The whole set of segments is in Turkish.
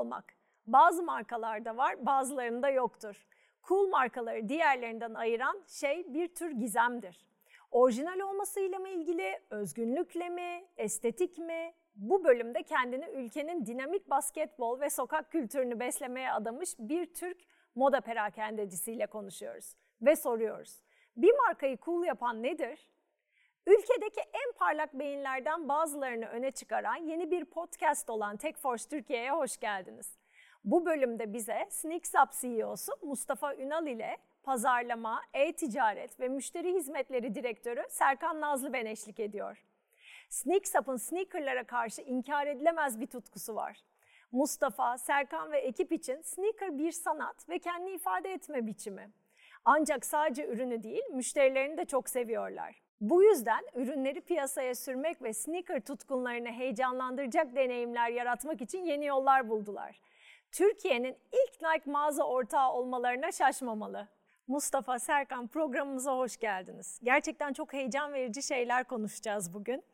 olmak. Bazı markalarda var, bazılarında yoktur. Cool markaları diğerlerinden ayıran şey bir tür gizemdir. Orijinal olmasıyla mı ilgili, özgünlükle mi, estetik mi? Bu bölümde kendini ülkenin dinamik basketbol ve sokak kültürünü beslemeye adamış bir Türk moda perakendecisiyle konuşuyoruz ve soruyoruz. Bir markayı cool yapan nedir? Ülkedeki en parlak beyinlerden bazılarını öne çıkaran yeni bir podcast olan TechForce Türkiye'ye hoş geldiniz. Bu bölümde bize SneakSup CEO'su Mustafa Ünal ile pazarlama, e-ticaret ve müşteri hizmetleri direktörü Serkan Nazlı ben eşlik ediyor. SneakSup'ın sneakerlara karşı inkar edilemez bir tutkusu var. Mustafa, Serkan ve ekip için sneaker bir sanat ve kendi ifade etme biçimi. Ancak sadece ürünü değil, müşterilerini de çok seviyorlar. Bu yüzden ürünleri piyasaya sürmek ve sneaker tutkunlarını heyecanlandıracak deneyimler yaratmak için yeni yollar buldular. Türkiye'nin ilk Nike mağaza ortağı olmalarına şaşmamalı. Mustafa Serkan programımıza hoş geldiniz. Gerçekten çok heyecan verici şeyler konuşacağız bugün.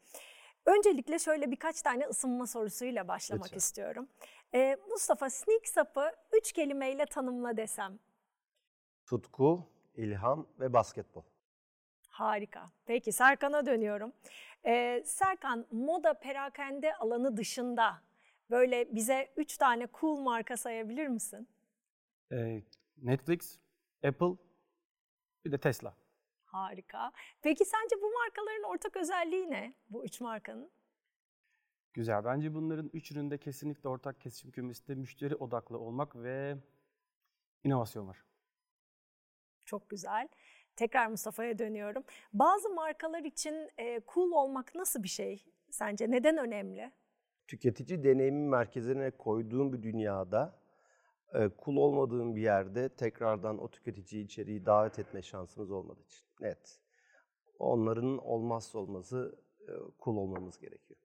Öncelikle şöyle birkaç tane ısınma sorusuyla başlamak Lütfen. istiyorum. Ee, Mustafa Sneak Sap'ı üç kelimeyle tanımla desem. Tutku, ilham ve basketbol. Harika. Peki Serkan'a dönüyorum. Ee, Serkan, moda perakende alanı dışında böyle bize üç tane cool marka sayabilir misin? Ee, Netflix, Apple, bir de Tesla. Harika. Peki sence bu markaların ortak özelliği ne? Bu üç markanın? Güzel. Bence bunların üçünün kesinlikle ortak kesişim kümesi de müşteri odaklı olmak ve inovasyon var. Çok güzel. Tekrar Mustafa'ya dönüyorum. Bazı markalar için e, cool olmak nasıl bir şey sence? Neden önemli? Tüketici deneyimi merkezine koyduğun bir dünyada e, cool olmadığın bir yerde tekrardan o tüketici içeriği davet etme şansımız olmadığı için. Net. Onların olmazsa olmazı e, cool olmamız gerekiyor.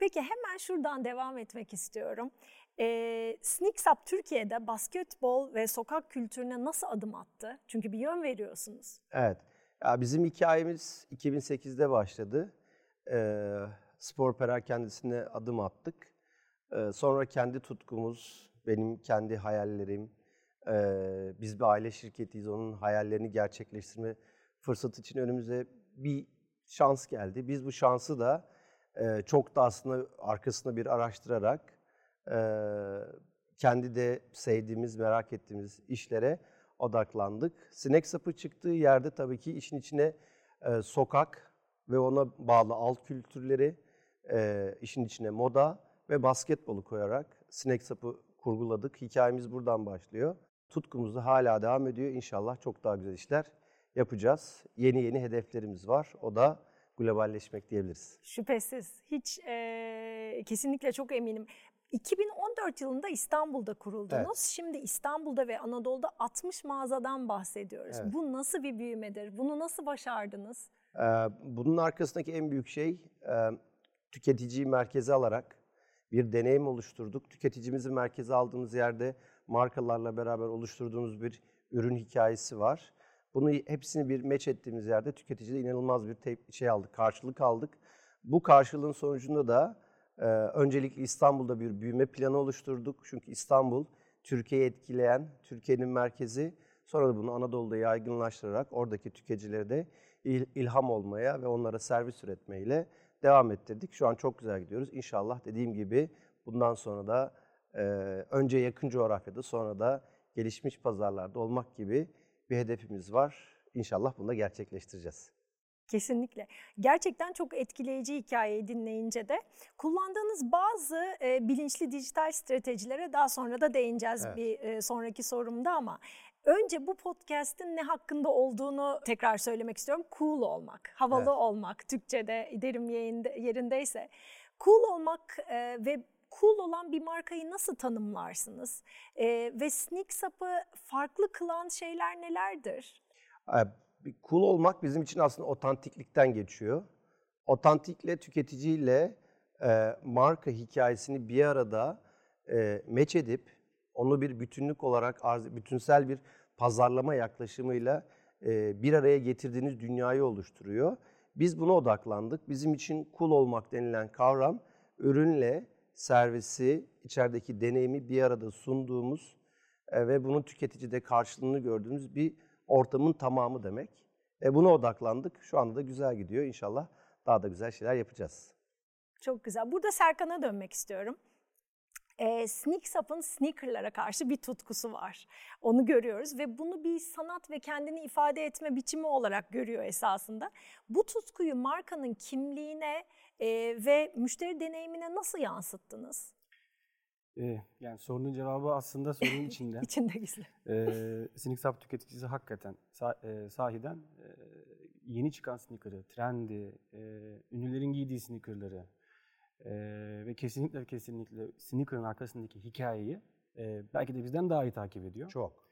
Peki hemen şuradan devam etmek istiyorum. E, Sneaksap Türkiye'de basketbol ve sokak kültürüne nasıl adım attı? Çünkü bir yön veriyorsunuz. Evet. Ya bizim hikayemiz 2008'de başladı. E, spor perakendisine adım attık. E, sonra kendi tutkumuz, benim kendi hayallerim, e, biz bir aile şirketiyiz, onun hayallerini gerçekleştirme fırsatı için önümüze bir şans geldi. Biz bu şansı da e, çok da aslında arkasında bir araştırarak e, kendi de sevdiğimiz, merak ettiğimiz işlere odaklandık. Sinek sapı çıktığı yerde tabii ki işin içine e, sokak ve ona bağlı alt kültürleri, e, işin içine moda ve basketbolu koyarak sinek sapı kurguladık. Hikayemiz buradan başlıyor. Tutkumuz da hala devam ediyor. İnşallah çok daha güzel işler yapacağız. Yeni yeni hedeflerimiz var. O da globalleşmek diyebiliriz. Şüphesiz. Hiç e, kesinlikle çok eminim. 2014 yılında İstanbul'da kuruldunuz. Evet. Şimdi İstanbul'da ve Anadolu'da 60 mağazadan bahsediyoruz. Evet. Bu nasıl bir büyümedir? Bunu nasıl başardınız? Ee, bunun arkasındaki en büyük şey e, tüketiciyi merkeze alarak bir deneyim oluşturduk. Tüketicimizi merkeze aldığımız yerde markalarla beraber oluşturduğumuz bir ürün hikayesi var. Bunu hepsini bir meç ettiğimiz yerde tüketicide inanılmaz bir şey aldık, karşılık aldık. Bu karşılığın sonucunda da e, öncelikle İstanbul'da bir büyüme planı oluşturduk. Çünkü İstanbul Türkiye'yi etkileyen, Türkiye'nin merkezi. Sonra da bunu Anadolu'da yaygınlaştırarak oradaki tüketicilere de il, ilham olmaya ve onlara servis üretmeyle devam ettirdik. Şu an çok güzel gidiyoruz. İnşallah dediğim gibi bundan sonra da e, önce yakın coğrafyada sonra da gelişmiş pazarlarda olmak gibi bir hedefimiz var. İnşallah bunu da gerçekleştireceğiz. Kesinlikle. Gerçekten çok etkileyici hikayeyi dinleyince de kullandığınız bazı e, bilinçli dijital stratejilere daha sonra da değineceğiz evet. bir e, sonraki sorumda ama önce bu podcast'in ne hakkında olduğunu tekrar söylemek istiyorum. Cool olmak, havalı evet. olmak, Türkçe'de derim yerindeyse. Cool olmak e, ve cool olan bir markayı nasıl tanımlarsınız? E, ve Sneak Sap'ı farklı kılan şeyler nelerdir? Cool olmak bizim için aslında otantiklikten geçiyor. Otantikle, tüketiciyle e, marka hikayesini bir arada e, meç edip onu bir bütünlük olarak bütünsel bir pazarlama yaklaşımıyla e, bir araya getirdiğiniz dünyayı oluşturuyor. Biz buna odaklandık. Bizim için cool olmak denilen kavram ürünle servisi, içerideki deneyimi bir arada sunduğumuz e, ve bunun tüketicide karşılığını gördüğümüz bir ortamın tamamı demek. E, buna odaklandık. Şu anda da güzel gidiyor. İnşallah daha da güzel şeyler yapacağız. Çok güzel. Burada Serkan'a dönmek istiyorum. E, Sneaksup'ın sneakerlara karşı bir tutkusu var. Onu görüyoruz ve bunu bir sanat ve kendini ifade etme biçimi olarak görüyor esasında. Bu tutkuyu markanın kimliğine e, ve müşteri deneyimine nasıl yansıttınız? Ee, yani sorunun cevabı aslında sorunun içinde. İçinde gizli. ee, Sneaksap tüketicisi hakikaten sa- e, sahiden e, yeni çıkan sneaker'ı, trendi, e, ünlülerin giydiği sneaker'ları e, ve kesinlikle kesinlikle sneaker'ın arkasındaki hikayeyi e, belki de bizden daha iyi takip ediyor. Çok.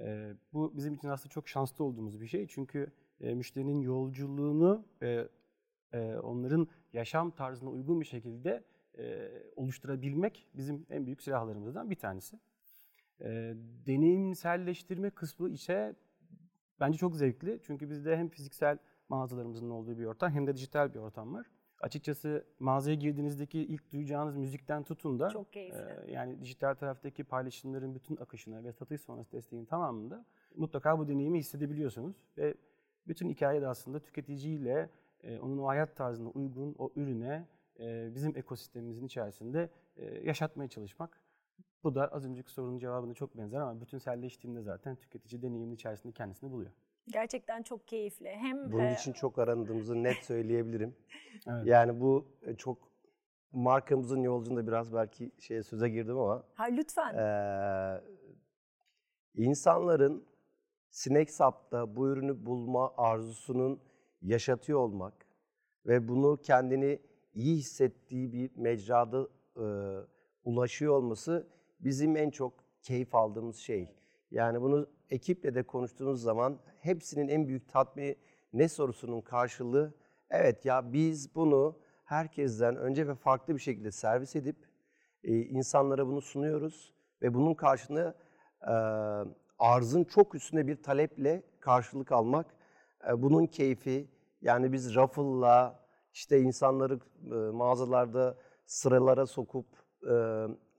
E, bu bizim için aslında çok şanslı olduğumuz bir şey. Çünkü e, müşterinin yolculuğunu ve e, onların yaşam tarzına uygun bir şekilde e, oluşturabilmek bizim en büyük silahlarımızdan bir tanesi. E, deneyimselleştirme kısmı ise bence çok zevkli. Çünkü bizde hem fiziksel mağazalarımızın olduğu bir ortam hem de dijital bir ortam var. Açıkçası mağazaya girdiğinizdeki ilk duyacağınız müzikten tutun da Çok keyifli. e, yani dijital taraftaki paylaşımların bütün akışına ve satış sonrası desteğin tamamında mutlaka bu deneyimi hissedebiliyorsunuz. Ve bütün hikaye de aslında tüketiciyle e, onun o hayat tarzına uygun o ürüne e, bizim ekosistemimizin içerisinde e, yaşatmaya çalışmak. Bu da az önceki sorunun cevabına çok benzer ama bütünselleştiğinde zaten tüketici deneyimin içerisinde kendisini buluyor. Gerçekten çok keyifli. Hem Bunun e, için çok aranadığımızı net söyleyebilirim. Evet. Yani bu e, çok markamızın yolculuğunda biraz belki şeye söze girdim ama ha, lütfen Ee, insanların Snacksup'ta bu ürünü bulma arzusunun yaşatıyor olmak ve bunu kendini iyi hissettiği bir mecrada e, ulaşıyor olması bizim en çok keyif aldığımız şey. Yani bunu ekiple de konuştuğumuz zaman hepsinin en büyük tatmini ne sorusunun karşılığı evet ya biz bunu herkesten önce ve farklı bir şekilde servis edip e, insanlara bunu sunuyoruz ve bunun karşılığında e, arzın çok üstünde bir taleple karşılık almak. E, bunun keyfi yani biz raffle'la işte insanları e, mağazalarda sıralara sokup e,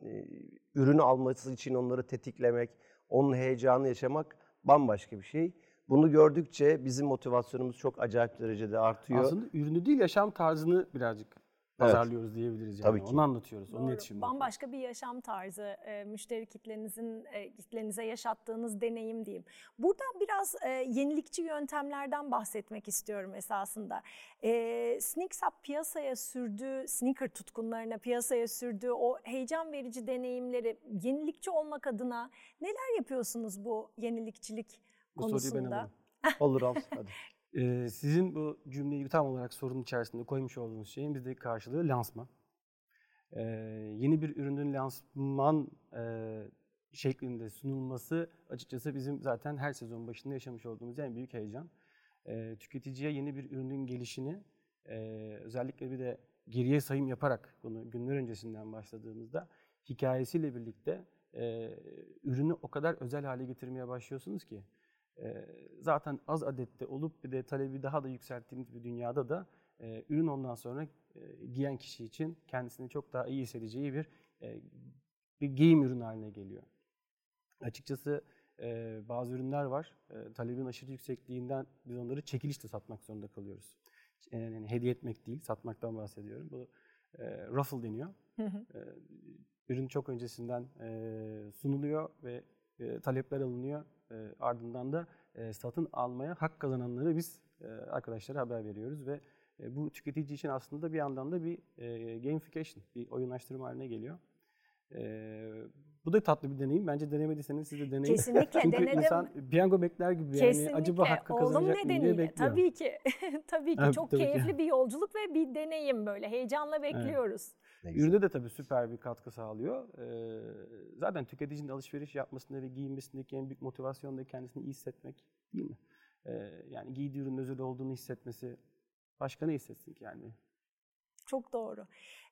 e, ürün alması için onları tetiklemek, onun heyecanı yaşamak bambaşka bir şey. Bunu gördükçe bizim motivasyonumuz çok acayip derecede artıyor. Aslında ürünü değil yaşam tarzını birazcık pazarlıyoruz diyebiliriz yani. Tabii ki. Onu anlatıyoruz. Onun Doğru. iletişimini. Bambaşka bir yaşam tarzı, e, müşteri kitlenizin e, kitlenize yaşattığınız deneyim diyeyim. Buradan biraz e, yenilikçi yöntemlerden bahsetmek istiyorum esasında. E, Sneaksup piyasaya sürdüğü, sneaker tutkunlarına piyasaya sürdüğü o heyecan verici deneyimleri yenilikçi olmak adına neler yapıyorsunuz bu yenilikçilik Bu soruyu ben konusunda? alayım. Olur al hadi. Ee, sizin bu cümleyi tam olarak sorunun içerisinde koymuş olduğunuz şeyin bizdeki karşılığı lansman. Ee, yeni bir ürünün lansman e, şeklinde sunulması açıkçası bizim zaten her sezon başında yaşamış olduğumuz en büyük heyecan. Ee, tüketiciye yeni bir ürünün gelişini e, özellikle bir de geriye sayım yaparak bunu günler öncesinden başladığımızda hikayesiyle birlikte e, ürünü o kadar özel hale getirmeye başlıyorsunuz ki zaten az adette olup bir de talebi daha da yükselttiğimiz bir dünyada da e, ürün ondan sonra e, giyen kişi için kendisini çok daha iyi hissedeceği bir e, bir giyim ürünü haline geliyor. Açıkçası bazı ürünler var. Talebin aşırı yüksekliğinden biz onları çekilişle satmak zorunda kalıyoruz. Yani hediye etmek değil, satmaktan bahsediyorum. Bu e, ruffle deniyor. Hı hı. E, ürün çok öncesinden e, sunuluyor ve e, talepler alınıyor. E, ardından da e, satın almaya hak kazananları biz e, arkadaşlara haber veriyoruz ve e, bu tüketici için aslında bir yandan da bir e, gamification, bir oyunlaştırma haline geliyor. E, bu da tatlı bir deneyim. Bence denemediyseniz siz de deneyin. Kesinlikle Çünkü denedim. insan piyango bekler gibi yani Kesinlikle. acaba hakkı Oğlum kazanacak mı diye nedeniyle. bekliyor. Tabii ki. tabii ki. Evet, Çok tabii ki. keyifli bir yolculuk ve bir deneyim böyle. Heyecanla bekliyoruz. Güzel. Ürüne de tabii süper bir katkı sağlıyor. Ee, zaten tüketicinin alışveriş yapmasında ve giyinmesindeki en büyük motivasyon da kendisini iyi hissetmek değil mi? Ee, yani giydiği ürünün özel olduğunu hissetmesi başka ne hissetsin ki yani? Çok doğru.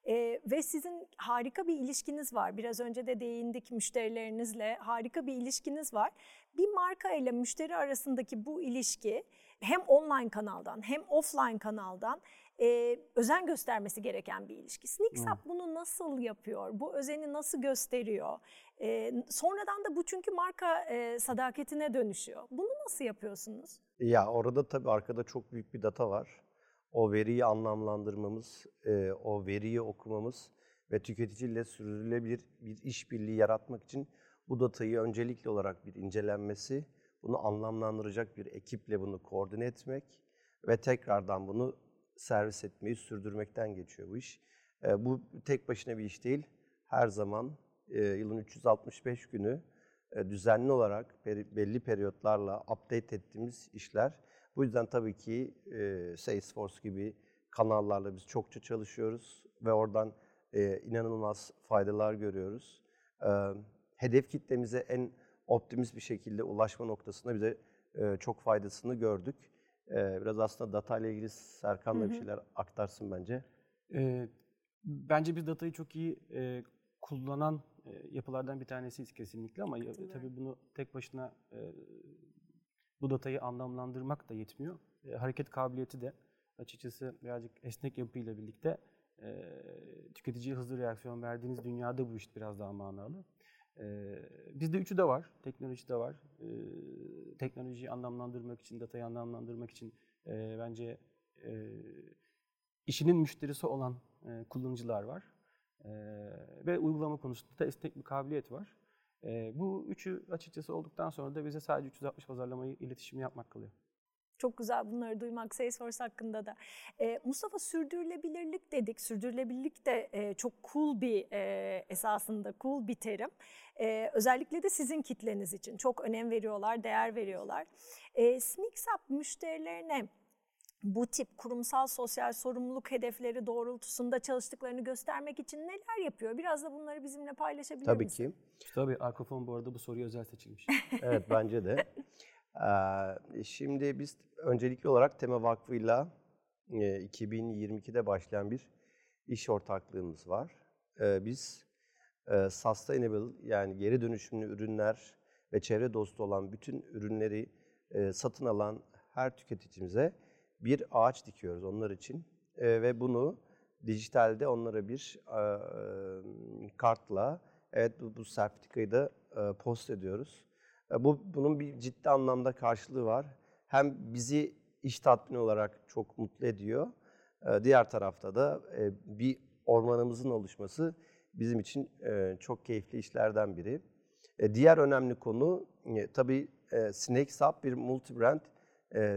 Ee, ve sizin harika bir ilişkiniz var. Biraz önce de değindik müşterilerinizle. Harika bir ilişkiniz var. Bir marka ile müşteri arasındaki bu ilişki hem online kanaldan hem offline kanaldan e, özen göstermesi gereken bir ilişki. Sneaksap bunu nasıl yapıyor? Bu özeni nasıl gösteriyor? E, sonradan da bu çünkü marka e, sadakatine dönüşüyor. Bunu nasıl yapıyorsunuz? Ya orada tabii arkada çok büyük bir data var. O veriyi anlamlandırmamız, e, o veriyi okumamız ve tüketiciyle sürdürülebilir bir işbirliği yaratmak için bu datayı öncelikli olarak bir incelenmesi, bunu anlamlandıracak bir ekiple bunu koordine etmek ve tekrardan bunu servis etmeyi sürdürmekten geçiyor bu iş. E, bu tek başına bir iş değil. Her zaman e, yılın 365 günü e, düzenli olarak peri- belli periyotlarla update ettiğimiz işler. Bu yüzden tabii ki e, Salesforce gibi kanallarla biz çokça çalışıyoruz ve oradan e, inanılmaz faydalar görüyoruz. E, hedef kitlemize en optimist bir şekilde ulaşma noktasında bize e, çok faydasını gördük. Biraz aslında data ile ilgili Serkan da bir şeyler aktarsın bence. Ee, bence biz datayı çok iyi e, kullanan e, yapılardan bir tanesiyiz kesinlikle ama ya- tabii bunu tek başına e, bu datayı anlamlandırmak da yetmiyor. E, hareket kabiliyeti de açıkçası birazcık esnek yapıyla birlikte e, tüketiciye hızlı reaksiyon verdiğiniz dünyada bu iş biraz daha manalı. Bizde üçü de var, teknoloji de var. Teknolojiyi anlamlandırmak için, datayı anlamlandırmak için bence işinin müşterisi olan kullanıcılar var. Ve uygulama konusunda da esnek bir kabiliyet var. Bu üçü açıkçası olduktan sonra da bize sadece 360 pazarlamayı, iletişimi yapmak kalıyor. Çok güzel bunları duymak Salesforce hakkında da. Ee, Mustafa sürdürülebilirlik dedik. Sürdürülebilirlik de e, çok cool bir e, esasında cool bir terim. E, özellikle de sizin kitleniz için çok önem veriyorlar, değer veriyorlar. E, Sneaksap müşterilerine bu tip kurumsal sosyal sorumluluk hedefleri doğrultusunda çalıştıklarını göstermek için neler yapıyor? Biraz da bunları bizimle paylaşabilir Tabii misin? ki. Tabii Arkofon bu arada bu soruya özel seçilmiş. Evet bence de. Şimdi biz öncelikli olarak Tema Vakfı'yla e, 2022'de başlayan bir iş ortaklığımız var. Biz sustainable yani geri dönüşümlü ürünler ve çevre dostu olan bütün ürünleri satın alan her tüketicimize bir ağaç dikiyoruz onlar için. Ve bunu dijitalde onlara bir kartla evet bu, sertifikayı da post ediyoruz. E, Bu bunun bir ciddi anlamda karşılığı var. Hem bizi iş tatmini olarak çok mutlu ediyor. e, Diğer tarafta da e, bir ormanımızın oluşması bizim için çok keyifli işlerden biri. Diğer önemli konu tabii e, Snakes Up bir multi-brand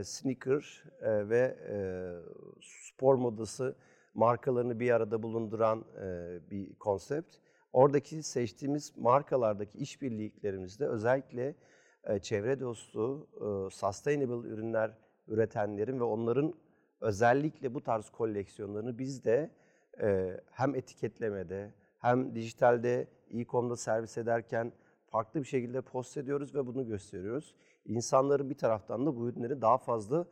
sneaker ve spor modası markalarını bir arada bulunduran bir konsept. Oradaki seçtiğimiz markalardaki işbirliklerimizde özellikle e, çevre dostu, e, sustainable ürünler üretenlerin ve onların özellikle bu tarz koleksiyonlarını biz de e, hem etiketlemede hem dijitalde e-com'da servis ederken farklı bir şekilde post ediyoruz ve bunu gösteriyoruz. İnsanların bir taraftan da bu ürünleri daha fazla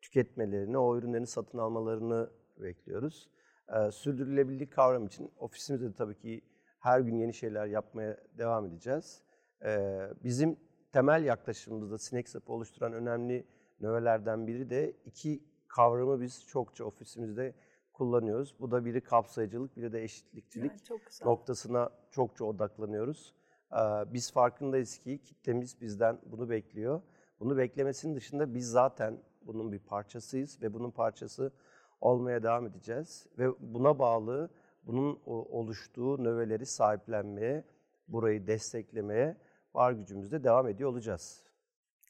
tüketmelerini, o ürünlerin satın almalarını bekliyoruz. Ee, sürdürülebilirlik kavramı için ofisimizde de tabii ki her gün yeni şeyler yapmaya devam edeceğiz. Ee, bizim temel yaklaşımımızda Snacks oluşturan önemli növelerden biri de iki kavramı biz çokça ofisimizde kullanıyoruz. Bu da biri kapsayıcılık, biri de eşitlikçilik Evet, çok güzel. noktasına çokça odaklanıyoruz. Ee, Biz farkındayız ki kitlemiz bizden bunu bekliyor. Bunu beklemesinin dışında biz zaten bunun bir parçasıyız ve bunun parçası olmaya devam edeceğiz. Ve buna bağlı bunun oluştuğu növeleri sahiplenmeye, burayı desteklemeye var gücümüzde devam ediyor olacağız.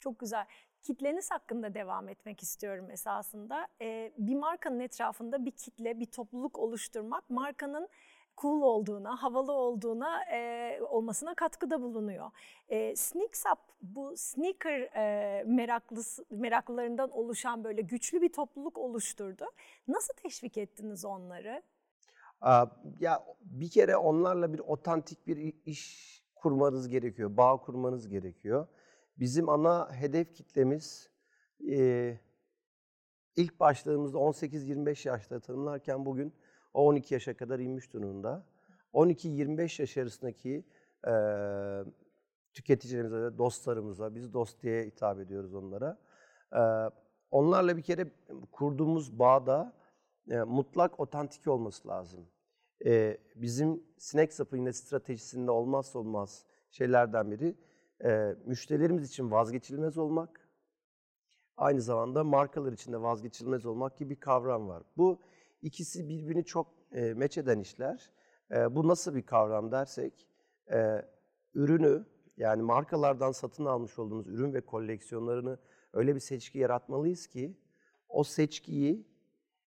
Çok güzel. Kitleniz hakkında devam etmek istiyorum esasında. Ee, bir markanın etrafında bir kitle, bir topluluk oluşturmak markanın cool olduğuna, havalı olduğuna e, olmasına katkıda bulunuyor. E, Sneaksap bu sneaker e, meraklısı, meraklılarından oluşan böyle güçlü bir topluluk oluşturdu. Nasıl teşvik ettiniz onları? Ya bir kere onlarla bir otantik bir iş kurmanız gerekiyor, bağ kurmanız gerekiyor. Bizim ana hedef kitlemiz e, ilk başladığımızda 18-25 yaşta tanımlarken bugün o 12 yaşa kadar inmiş durumda. 12-25 yaş arasındaki e, tüketicilerimize, dostlarımıza, biz dost diye hitap ediyoruz onlara. E, onlarla bir kere kurduğumuz bağda e, mutlak otantik olması lazım. E, bizim Snack Sap'ın yine stratejisinde olmazsa olmaz şeylerden biri e, müşterilerimiz için vazgeçilmez olmak, aynı zamanda markalar için de vazgeçilmez olmak gibi bir kavram var. Bu ikisi birbirini çok e, meç eden işler. E, bu nasıl bir kavram dersek, e, ürünü yani markalardan satın almış olduğumuz ürün ve koleksiyonlarını öyle bir seçki yaratmalıyız ki o seçkiyi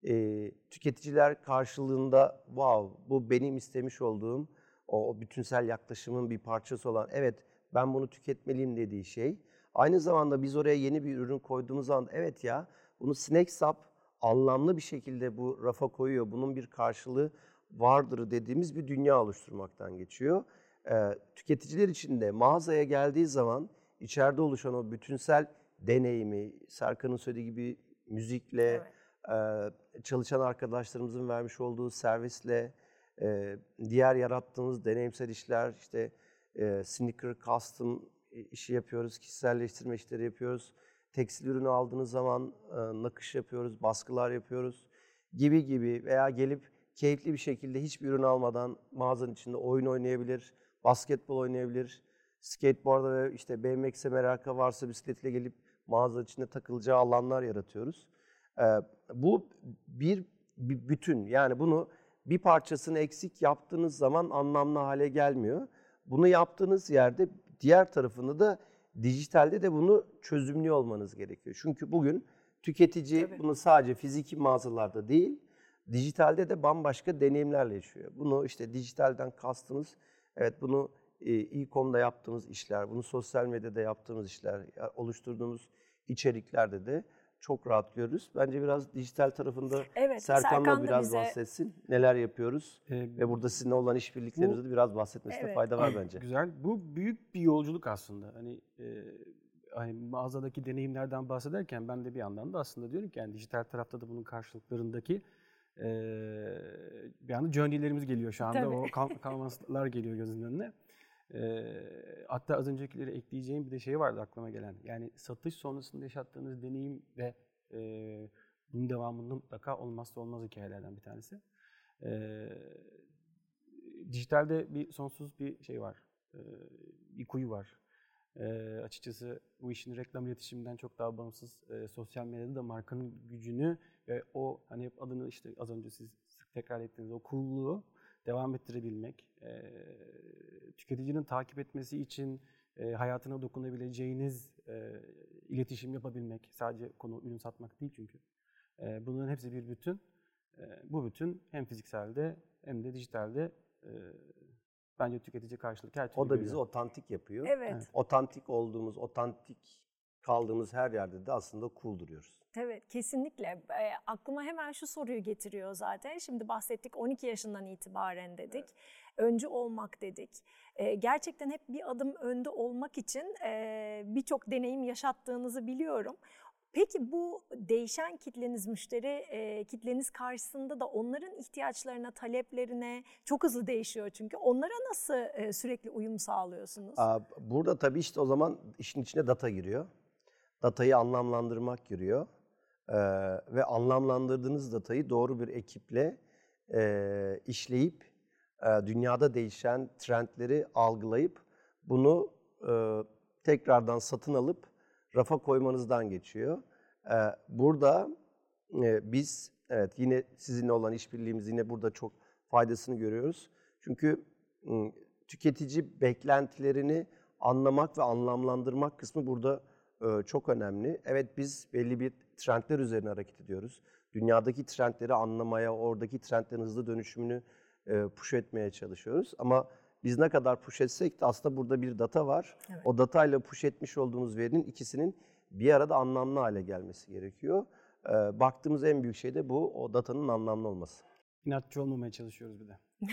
e, tüketiciler karşılığında wow bu benim istemiş olduğum o, bütünsel yaklaşımın bir parçası olan evet ben bunu tüketmeliyim dediği şey. Aynı zamanda biz oraya yeni bir ürün koyduğumuz zaman evet ya bunu Snack Sap anlamlı bir şekilde bu rafa koyuyor. Bunun bir karşılığı vardır dediğimiz bir dünya oluşturmaktan geçiyor. Ee, tüketiciler için de mağazaya geldiği zaman içeride oluşan o bütünsel deneyimi, Serkan'ın söylediği gibi müzikle, Evet. E, çalışan arkadaşlarımızın vermiş olduğu servisle, e, diğer yarattığımız deneyimsel işler, işte e, sneaker, custom işi yapıyoruz, kişiselleştirme işleri yapıyoruz. Tekstil ürünü aldığınız zaman e, nakış yapıyoruz, baskılar yapıyoruz gibi gibi veya gelip keyifli bir şekilde hiçbir ürün almadan mağazanın içinde oyun oynayabilir, basketbol oynayabilir, skateboard'a ve işte BMX'e merakı varsa bisikletle gelip mağaza içinde takılacağı alanlar yaratıyoruz. Bu bir, bütün yani bunu bir parçasını eksik yaptığınız zaman anlamlı hale gelmiyor. Bunu yaptığınız yerde diğer tarafını da dijitalde de bunu çözümlüyor olmanız gerekiyor. Çünkü bugün tüketici Tabii. bunu sadece fiziki mağazalarda değil, dijitalde de bambaşka deneyimlerle yaşıyor. Bunu işte dijitalden kastımız, evet bunu e, e-com'da yaptığımız işler, bunu sosyal medyada yaptığımız işler, oluşturduğumuz içeriklerde de çok rahat görürüz. Bence biraz dijital tarafında Evet, Serkan Serkan biraz bize- bahsetsin. Neler yapıyoruz Ee, ve burada sizinle olan işbirliklerimizde de biraz bahsetmesine Evet. fayda var bence. Güzel. Bu büyük bir yolculuk aslında. Hani e, hani mağazadaki deneyimlerden bahsederken ben de bir yandan da aslında diyorum ki yani dijital tarafta da bunun karşılıklarındaki e, bir anda journey'lerimiz geliyor şu anda. Tabii. O kan- kanvaslar geliyor gözünün önüne. Hatta az öncekileri ekleyeceğim bir de şey vardı aklıma gelen. Yani satış sonrasında yaşattığınız deneyim ve e, bunun devamında mutlaka olmazsa olmaz hikayelerden bir tanesi. E, dijitalde bir sonsuz bir şey var. e, bir kuyu var. E, açıkçası bu işin reklam iletişiminden çok daha bağımsız e, sosyal medyada da markanın gücünü ve o hani hep adını işte az önce siz tekrar ettiğiniz o coolluğu devam ettirebilmek, e, tüketicinin takip etmesi için e, hayatına dokunabileceğiniz e, iletişim yapabilmek, sadece konu ürün satmak değil çünkü. E, bunların hepsi bir bütün. E, bu bütün hem fizikselde hem de dijitalde e, bence tüketici karşılık her türlü O da bizi görüyor. otantik yapıyor. Evet. Evet. Otantik olduğumuz, otantik kaldığımız her yerde de aslında cool duruyoruz. Evet kesinlikle. E, aklıma hemen şu soruyu getiriyor zaten. Şimdi bahsettik 12 yaşından itibaren dedik. Öncü olmak dedik. E, gerçekten hep bir adım önde olmak için e, birçok deneyim yaşattığınızı biliyorum. Peki bu değişen kitleniz, müşteri e, kitleniz karşısında da onların ihtiyaçlarına, taleplerine çok hızlı değişiyor çünkü. Onlara nasıl e, sürekli uyum sağlıyorsunuz? Aa, Burada tabii işte o zaman işin içine data giriyor. Datayı anlamlandırmak giriyor. Ee, ve anlamlandırdığınız datayı doğru bir ekiple e, işleyip e, dünyada değişen trendleri algılayıp bunu e, tekrardan satın alıp rafa koymanızdan geçiyor. Ee, burada e, biz evet yine sizinle olan işbirliğimiz yine burada çok faydasını görüyoruz. Çünkü tüketici beklentilerini anlamak ve anlamlandırmak kısmı burada e, çok önemli. Evet biz belli bir trendler üzerine hareket ediyoruz. Dünyadaki trendleri anlamaya, oradaki trendlerin hızlı dönüşümünü e, push etmeye çalışıyoruz. Ama biz ne kadar push etsek de aslında burada bir data var. Evet. O datayla push etmiş olduğumuz verinin ikisinin bir arada anlamlı hale gelmesi gerekiyor. E, baktığımız en büyük şey de bu, o datanın anlamlı olması. İnatçı olmamaya çalışıyoruz bir de.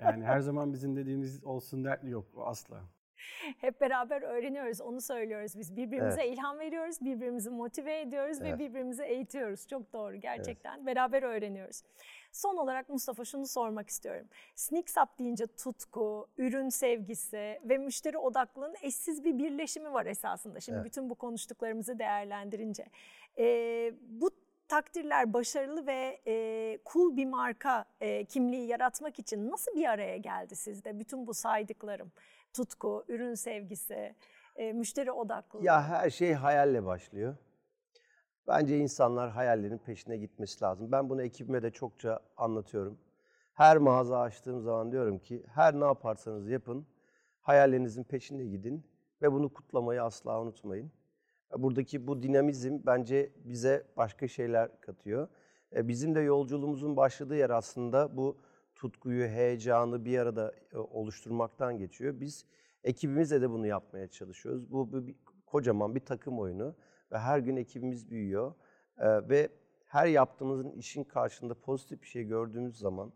yani her zaman bizim dediğimiz olsun dertli yok asla. Hep beraber öğreniyoruz, onu söylüyoruz biz. Birbirimize ilham veriyoruz, birbirimizi motive ediyoruz ve Evet. birbirimizi eğitiyoruz. Çok doğru gerçekten. Beraber öğreniyoruz. Son olarak Mustafa şunu sormak istiyorum. Sneaksap deyince tutku, ürün sevgisi ve müşteri odaklılığın eşsiz bir birleşimi var esasında. Şimdi Evet. bütün bu konuştuklarımızı değerlendirince. Ee, bu takdirler başarılı ve e, cool bir marka e, kimliği yaratmak için nasıl bir araya geldi sizde? Bütün bu saydıklarım, tutku, ürün sevgisi, e, müşteri odaklılığı. Ya her şey hayalle başlıyor. Bence insanlar hayallerin peşine gitmesi lazım. Ben bunu ekibime de çokça anlatıyorum. Her mağaza açtığım zaman diyorum ki her ne yaparsanız yapın hayallerinizin peşinde gidin ve bunu kutlamayı asla unutmayın. Buradaki bu dinamizm bence bize başka şeyler katıyor. E, Bizim de yolculuğumuzun başladığı yer aslında bu tutkuyu, heyecanı bir arada e, oluşturmaktan geçiyor. Biz ekibimizle de bunu yapmaya çalışıyoruz. Bu, bu bir, kocaman bir takım oyunu ve her gün ekibimiz büyüyor. E, ve her yaptığımızın işin karşında pozitif bir şey gördüğümüz zaman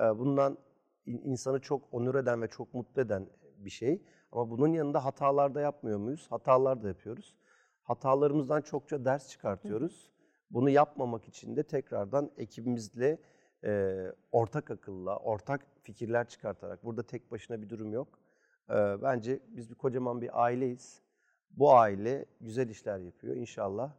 e, bundan in- insanı çok onur eden ve çok mutlu eden bir şey. Ama bunun yanında hatalar da yapmıyor muyuz? Hatalar da yapıyoruz. Hatalarımızdan çokça ders çıkartıyoruz. Bunu yapmamak için de tekrardan ekibimizle e, ortak akılla, ortak fikirler çıkartarak, burada tek başına bir durum yok. E, bence biz bir kocaman bir aileyiz. Bu aile güzel işler yapıyor inşallah.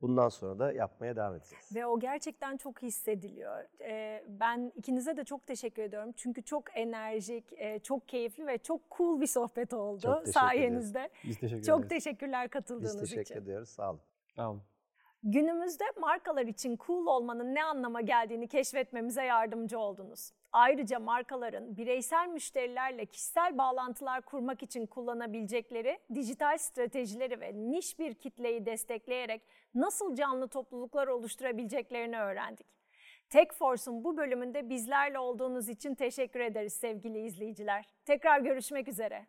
Bundan sonra da yapmaya devam edeceğiz. Ve o gerçekten çok hissediliyor. Ee, ben ikinize de çok teşekkür ediyorum. Çünkü çok enerjik, e, çok keyifli ve çok cool bir sohbet oldu Çok sayenizde. Biz teşekkür Çok ederiz. teşekkürler katıldığınız Biz teşekkür için. ediyoruz. Sağ olun. Sağ olun. Günümüzde markalar için cool olmanın ne anlama geldiğini keşfetmemize yardımcı oldunuz. Ayrıca markaların bireysel müşterilerle kişisel bağlantılar kurmak için kullanabilecekleri dijital stratejileri ve niş bir kitleyi destekleyerek nasıl canlı topluluklar oluşturabileceklerini öğrendik. Techforce'un bu bölümünde bizlerle olduğunuz için teşekkür ederiz sevgili izleyiciler. Tekrar görüşmek üzere.